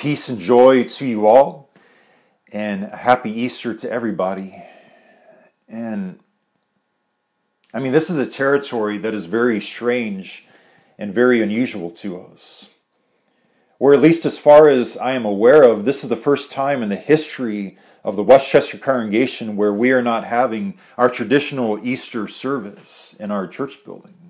Peace and joy to you all, and a happy Easter to everybody. And I mean, this is a territory that is very strange and very unusual to us. Or at least as far as I am aware of, this is the first time in the history of the Westchester congregation where we are not having our traditional Easter service in our church building.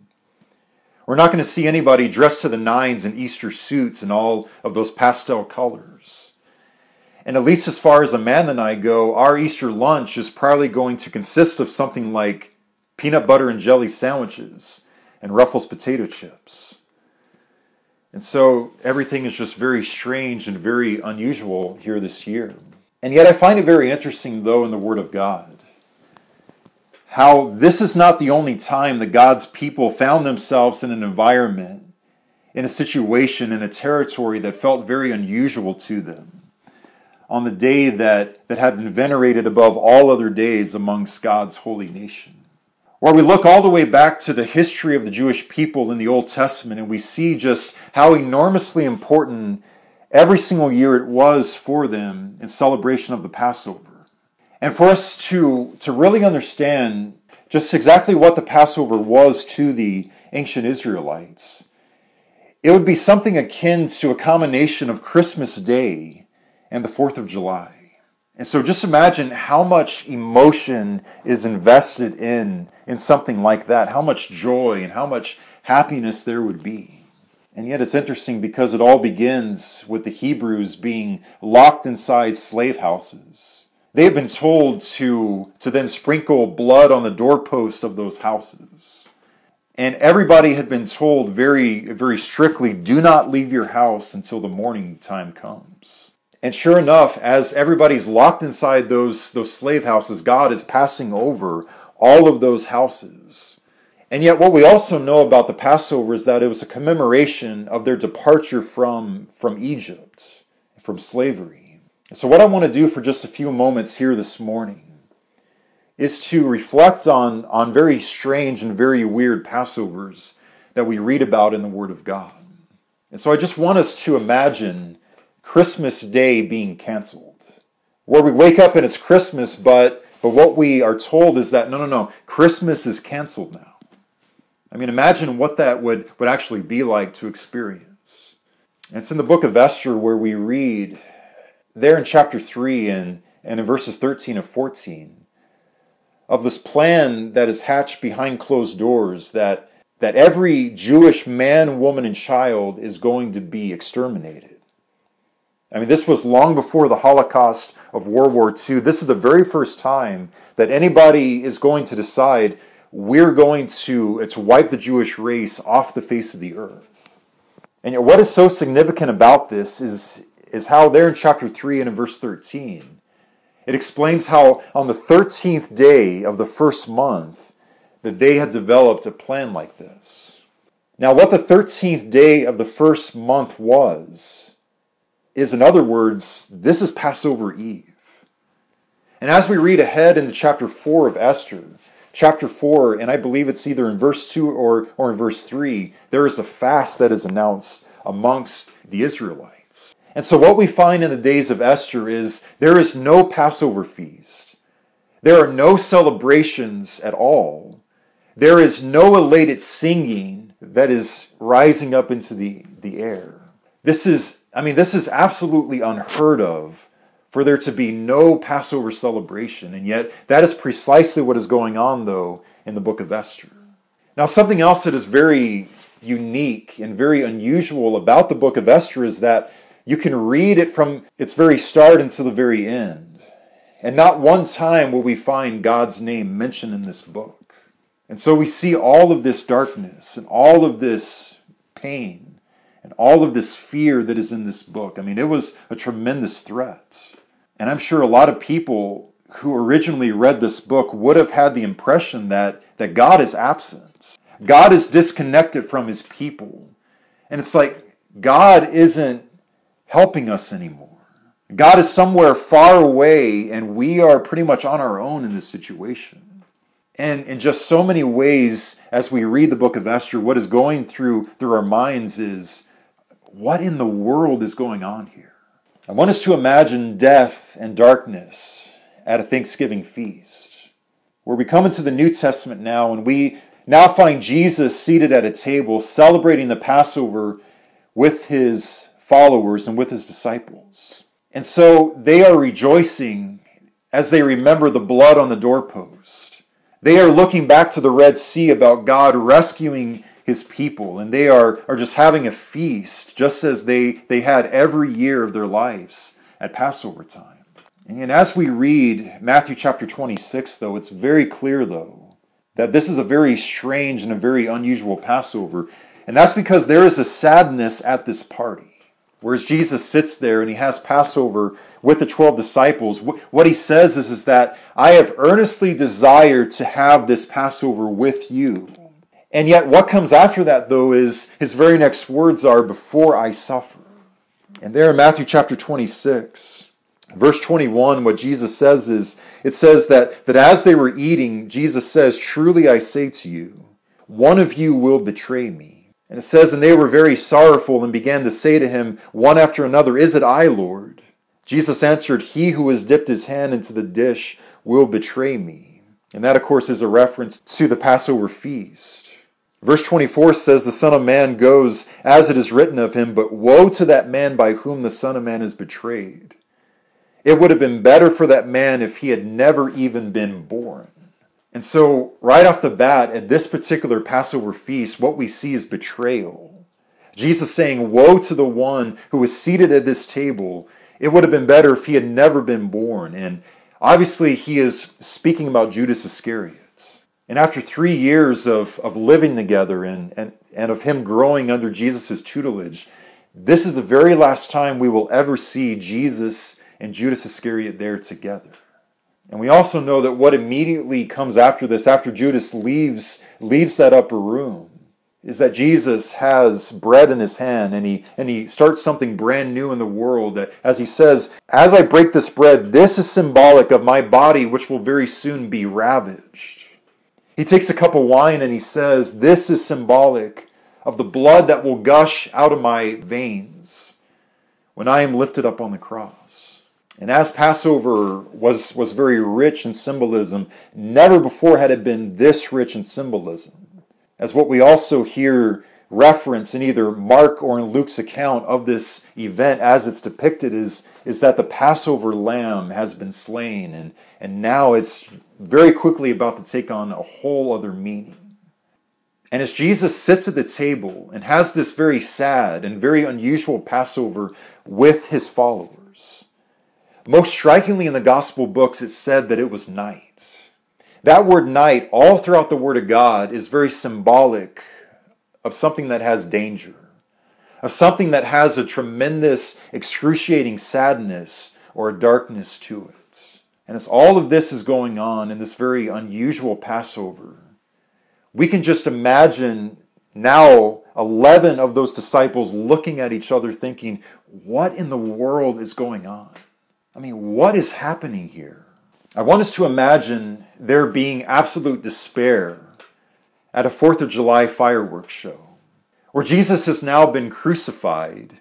We're not going to see anybody dressed to the nines in Easter suits and all of those pastel colors. And at least as far as Amanda and I go, our Easter lunch is probably going to consist of something like peanut butter and jelly sandwiches and Ruffles potato chips. And so everything is just very strange and very unusual here this year. And yet I find it very interesting, though, in the Word of God, how this is not the only time that God's people found themselves in an environment, in a situation, in a territory that felt very unusual to them on the day that, that had been venerated above all other days amongst God's holy nation. Or we look all the way back to the history of the Jewish people in the Old Testament and we see just how enormously important every single year it was for them in celebration of the Passover. And for us to, to really understand just exactly what the Passover was to the ancient Israelites, it would be something akin to a combination of Christmas Day and the 4th of July. And so just imagine how much emotion is invested in, in something like that, how much joy and how much happiness there would be. And yet it's interesting because it all begins with the Hebrews being locked inside slave houses. They have been told to, to then sprinkle blood on the doorpost of those houses. And everybody had been told very, very strictly do not leave your house until the morning time comes. And sure enough, as everybody's locked inside those, those slave houses, God is passing over all of those houses. And yet, what we also know about the Passover is that it was a commemoration of their departure from, from Egypt, from slavery. So, what I want to do for just a few moments here this morning is to reflect on, on very strange and very weird Passovers that we read about in the Word of God. And so, I just want us to imagine Christmas Day being canceled, where we wake up and it's Christmas, but, but what we are told is that no, no, no, Christmas is canceled now. I mean, imagine what that would, would actually be like to experience. It's in the book of Esther where we read there in chapter 3 and, and in verses 13 and 14 of this plan that is hatched behind closed doors that, that every Jewish man, woman, and child is going to be exterminated. I mean, this was long before the Holocaust of World War II. This is the very first time that anybody is going to decide we're going to, to wipe the Jewish race off the face of the earth. And what is so significant about this is, is how there in chapter 3 and in verse 13, it explains how on the 13th day of the first month that they had developed a plan like this. Now, what the 13th day of the first month was, is in other words, this is Passover Eve. And as we read ahead into chapter 4 of Esther, chapter 4, and I believe it's either in verse 2 or, or in verse 3, there is a fast that is announced amongst the Israelites. And so, what we find in the days of Esther is there is no Passover feast, there are no celebrations at all, there is no elated singing that is rising up into the, the air. This is, I mean, this is absolutely unheard of for there to be no Passover celebration. And yet, that is precisely what is going on, though, in the book of Esther. Now, something else that is very unique and very unusual about the book of Esther is that you can read it from its very start until the very end. And not one time will we find God's name mentioned in this book. And so we see all of this darkness and all of this pain and all of this fear that is in this book. I mean, it was a tremendous threat. And I'm sure a lot of people who originally read this book would have had the impression that, that God is absent. God is disconnected from his people. And it's like God isn't helping us anymore. God is somewhere far away, and we are pretty much on our own in this situation. And in just so many ways, as we read the book of Esther, what is going through through our minds is what in the world is going on here? I want us to imagine death and darkness at a Thanksgiving feast, where we come into the New Testament now and we now find Jesus seated at a table celebrating the Passover with his followers and with his disciples. And so they are rejoicing as they remember the blood on the doorpost. They are looking back to the Red Sea about God rescuing his people, and they are, are just having a feast, just as they, they had every year of their lives at Passover time. And as we read Matthew chapter 26, though, it's very clear, though, that this is a very strange and a very unusual Passover. And that's because there is a sadness at this party. Whereas Jesus sits there and he has Passover with the 12 disciples, what he says is, is that I have earnestly desired to have this Passover with you. And yet, what comes after that, though, is his very next words are, Before I suffer. And there in Matthew chapter 26, verse 21, what Jesus says is, it says that, that as they were eating, Jesus says, Truly I say to you, one of you will betray me. And it says, And they were very sorrowful and began to say to him, one after another, Is it I, Lord? Jesus answered, He who has dipped his hand into the dish will betray me. And that, of course, is a reference to the Passover feast. Verse 24 says, The Son of Man goes as it is written of him, but woe to that man by whom the Son of Man is betrayed. It would have been better for that man if he had never even been born. And so, right off the bat, at this particular Passover feast, what we see is betrayal. Jesus saying, Woe to the one who is seated at this table. It would have been better if he had never been born. And obviously, he is speaking about Judas Iscariot. And after three years of, of living together and, and, and of him growing under Jesus' tutelage, this is the very last time we will ever see Jesus and Judas Iscariot there together. And we also know that what immediately comes after this, after Judas leaves, leaves that upper room, is that Jesus has bread in his hand and he, and he starts something brand new in the world. That, as he says, As I break this bread, this is symbolic of my body, which will very soon be ravaged. He takes a cup of wine and he says, This is symbolic of the blood that will gush out of my veins when I am lifted up on the cross. And as Passover was, was very rich in symbolism, never before had it been this rich in symbolism. As what we also hear reference in either Mark or in Luke's account of this event as it's depicted is, is that the Passover lamb has been slain, and, and now it's very quickly about to take on a whole other meaning. And as Jesus sits at the table and has this very sad and very unusual Passover with his followers, most strikingly in the gospel books, it said that it was night. That word night, all throughout the Word of God, is very symbolic of something that has danger, of something that has a tremendous, excruciating sadness or darkness to it. And as all of this is going on in this very unusual Passover, we can just imagine now 11 of those disciples looking at each other thinking, what in the world is going on? I mean, what is happening here? I want us to imagine there being absolute despair at a 4th of July fireworks show where Jesus has now been crucified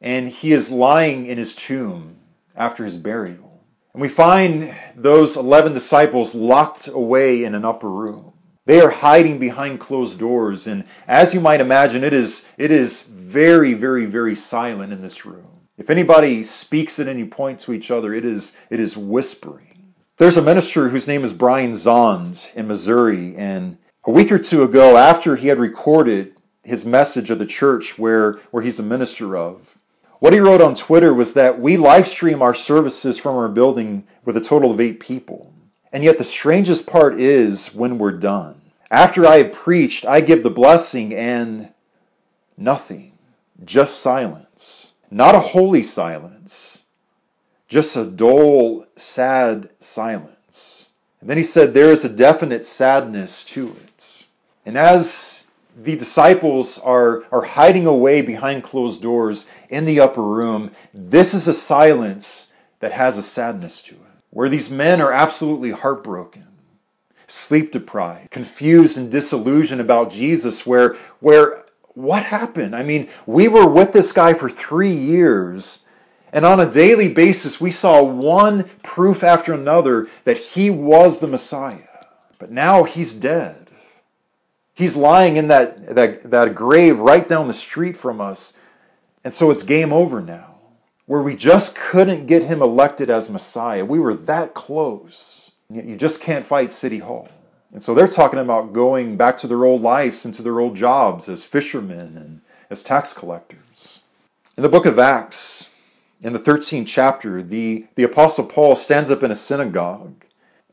and he is lying in his tomb after his burial. And we find those 11 disciples locked away in an upper room. They are hiding behind closed doors. And as you might imagine, it is, it is very, very, very silent in this room. If anybody speaks at any point to each other, it is, it is whispering. There's a minister whose name is Brian Zahnd in Missouri. And a week or two ago, after he had recorded his message of the church where, where he's a minister of, what he wrote on Twitter was that we live stream our services from our building with a total of eight people. And yet, the strangest part is when we're done. After I have preached, I give the blessing and nothing, just silence. Not a holy silence, just a dull, sad silence. And then he said, There is a definite sadness to it. And as the disciples are, are hiding away behind closed doors in the upper room. This is a silence that has a sadness to it, where these men are absolutely heartbroken, sleep deprived, confused and disillusioned about Jesus, where, where what happened? I mean, we were with this guy for three years, And on a daily basis, we saw one proof after another that he was the Messiah. But now he's dead. He's lying in that, that, that grave right down the street from us. And so it's game over now, where we just couldn't get him elected as Messiah. We were that close. Yet you just can't fight City Hall. And so they're talking about going back to their old lives, and to their old jobs as fishermen and as tax collectors. In the book of Acts, in the 13th chapter, the, the Apostle Paul stands up in a synagogue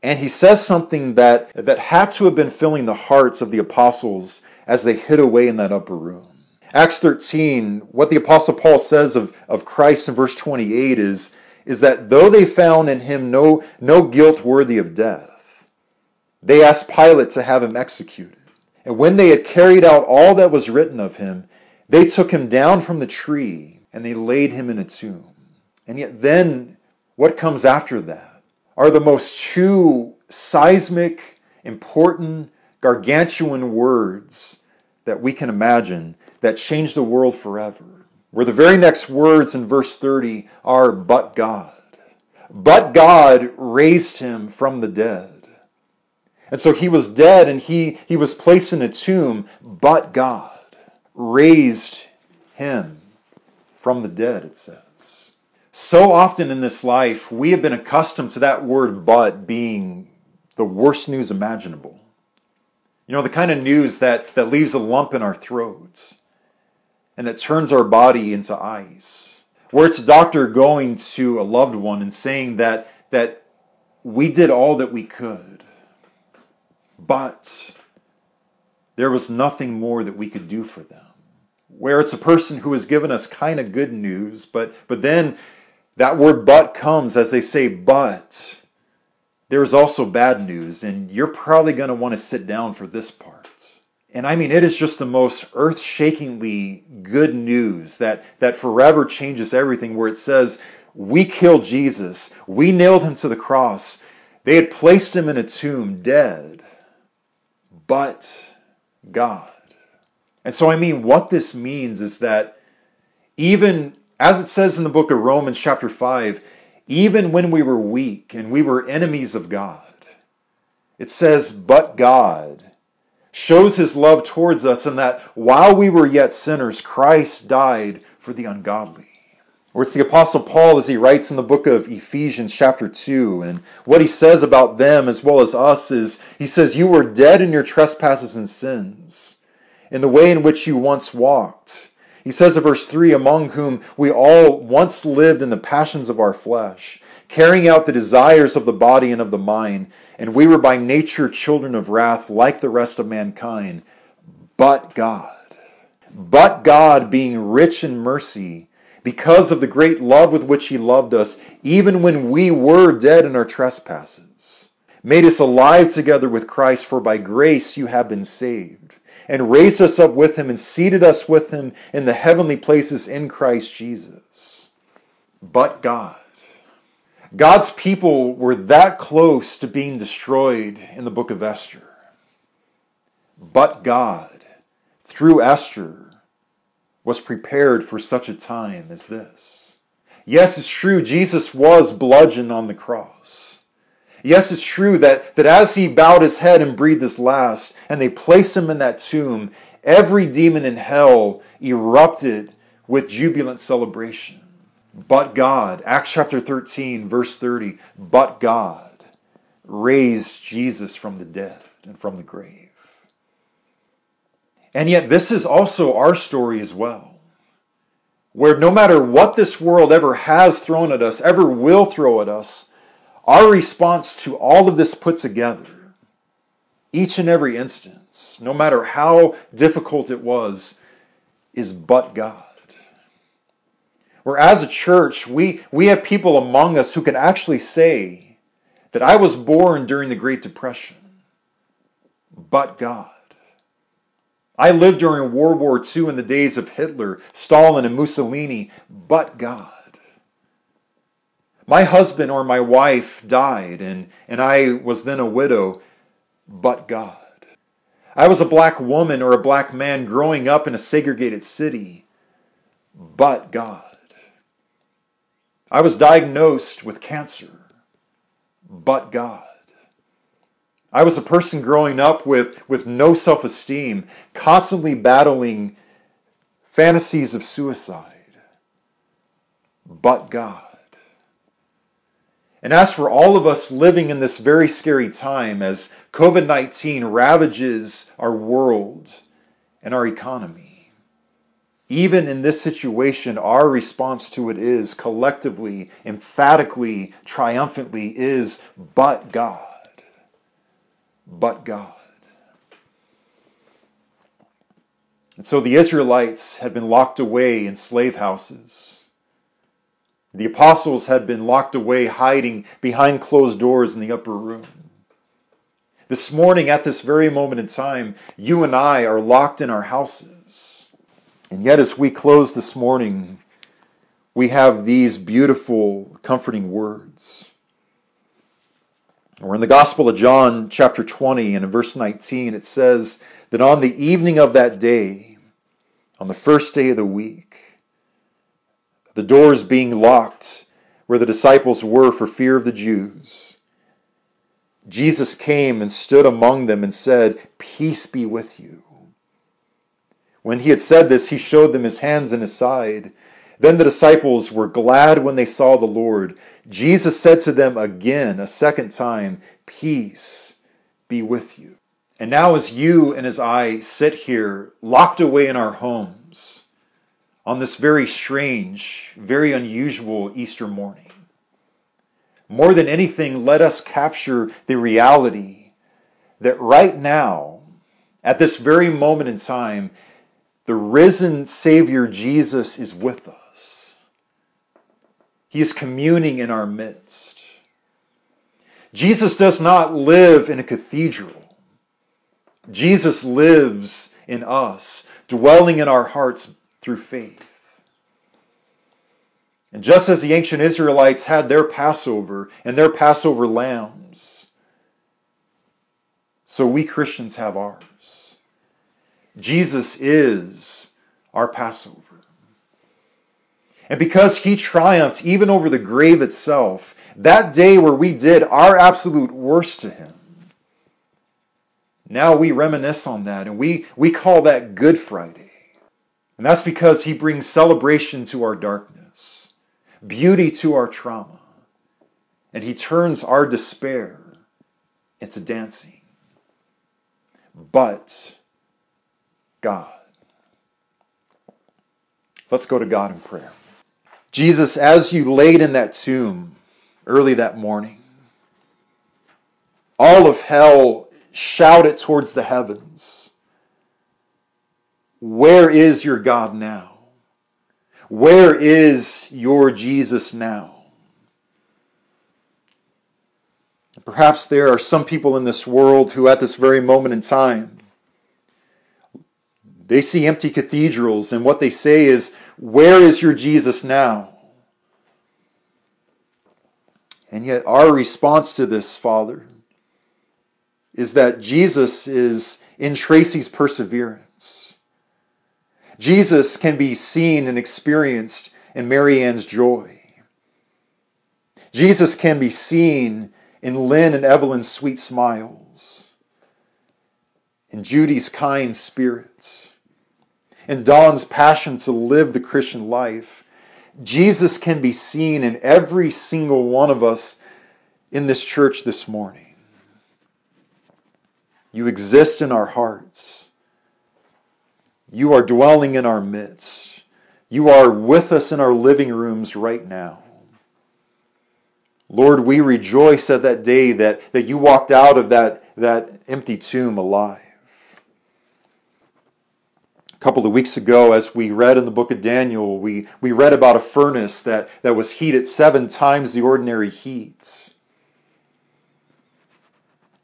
and he says something that, that had to have been filling the hearts of the apostles as they hid away in that upper room. Acts 13, what the Apostle Paul says of, of Christ in verse 28 is, is that though they found in him no, no guilt worthy of death, they asked Pilate to have him executed. And when they had carried out all that was written of him, they took him down from the tree and they laid him in a tomb. And yet, then what comes after that are the most true, seismic, important, gargantuan words that we can imagine that change the world forever. Where the very next words in verse 30 are, but God. But God raised him from the dead. And so he was dead and he, he was placed in a tomb, but God raised him from the dead, it says. So often in this life, we have been accustomed to that word but being the worst news imaginable. You know, the kind of news that, that leaves a lump in our throats and that turns our body into ice. Where it's a doctor going to a loved one and saying that, that we did all that we could, but there was nothing more that we could do for them. Where it's a person who has given us kind of good news, but, but then that word but comes as they say, but there is also bad news, and you're probably going to want to sit down for this part. And I mean, it is just the most earth shakingly good news that, that forever changes everything, where it says, We killed Jesus, we nailed him to the cross, they had placed him in a tomb dead, but God. And so, I mean, what this means is that even as it says in the book of Romans, chapter 5, even when we were weak and we were enemies of God, it says, But God shows his love towards us in that while we were yet sinners, Christ died for the ungodly. Or it's the Apostle Paul as he writes in the book of Ephesians, chapter 2, and what he says about them as well as us is he says, You were dead in your trespasses and sins, in the way in which you once walked he says in verse 3 Among whom we all once lived in the passions of our flesh, carrying out the desires of the body and of the mind, and we were by nature children of wrath like the rest of mankind. But God, but God, being rich in mercy, because of the great love with which He loved us, even when we were dead in our trespasses, made us alive together with Christ, for by grace you have been saved and raised us up with him and seated us with him in the heavenly places in Christ Jesus. But God. God's people were that close to being destroyed in the book of Esther. But God, through Esther, was prepared for such a time as this. Yes, it's true, Jesus was bludgeoned on the cross. Yes, it's true that, that as he bowed his head and breathed his last, and they placed him in that tomb, every demon in hell erupted with jubilant celebration. But God, Acts chapter 13, verse 30, but God raised Jesus from the dead and from the grave. And yet, this is also our story as well. Where no matter what this world ever has thrown at us, ever will throw at us, our response to all of this put together, each and every instance, no matter how difficult it was, is but God. Where as a church, we, we have people among us who can actually say that I was born during the Great Depression, but God. I lived during World War II in the days of Hitler, Stalin, and Mussolini, but God my husband or my wife died, and, and I was then a widow, but God. I was a black woman or a black man growing up in a segregated city, but God. I was diagnosed with cancer, but God. I was a person growing up with, with no self esteem, constantly battling fantasies of suicide, but God. And as for all of us living in this very scary time as COVID 19 ravages our world and our economy, even in this situation, our response to it is collectively, emphatically, triumphantly is, but God. But God. And so the Israelites had been locked away in slave houses. The apostles had been locked away, hiding behind closed doors in the upper room. This morning, at this very moment in time, you and I are locked in our houses. And yet, as we close this morning, we have these beautiful, comforting words. Or in the Gospel of John, chapter 20, and in verse 19, it says that on the evening of that day, on the first day of the week, the doors being locked where the disciples were for fear of the Jews. Jesus came and stood among them and said, Peace be with you. When he had said this, he showed them his hands and his side. Then the disciples were glad when they saw the Lord. Jesus said to them again, a second time, Peace be with you. And now, as you and as I sit here, locked away in our homes, on this very strange, very unusual Easter morning. More than anything, let us capture the reality that right now, at this very moment in time, the risen Savior Jesus is with us. He is communing in our midst. Jesus does not live in a cathedral. Jesus lives in us, dwelling in our hearts through faith. And just as the ancient Israelites had their Passover and their Passover lambs, so we Christians have ours. Jesus is our Passover. And because he triumphed even over the grave itself, that day where we did our absolute worst to him, now we reminisce on that and we, we call that Good Friday. And that's because he brings celebration to our darkness, beauty to our trauma, and he turns our despair into dancing. But God. Let's go to God in prayer. Jesus, as you laid in that tomb early that morning, all of hell shouted towards the heavens where is your God now? Where is your Jesus now? Perhaps there are some people in this world who, at this very moment in time, they see empty cathedrals, and what they say is, Where is your Jesus now? And yet, our response to this, Father, is that Jesus is in Tracy's perseverance. Jesus can be seen and experienced in Marianne's joy. Jesus can be seen in Lynn and Evelyn's sweet smiles, in Judy's kind spirit, in Dawn's passion to live the Christian life. Jesus can be seen in every single one of us in this church this morning. You exist in our hearts. You are dwelling in our midst. You are with us in our living rooms right now. Lord, we rejoice at that day that, that you walked out of that, that empty tomb alive. A couple of weeks ago, as we read in the book of Daniel, we, we read about a furnace that, that was heated seven times the ordinary heat.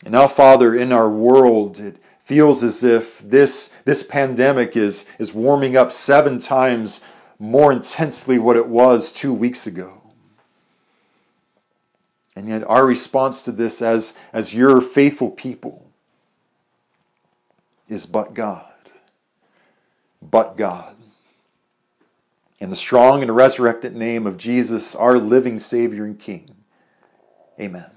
And now, Father, in our world, it, feels as if this, this pandemic is, is warming up seven times more intensely what it was two weeks ago. And yet, our response to this as, as your faithful people is but God. But God. In the strong and resurrected name of Jesus, our living Savior and King. Amen.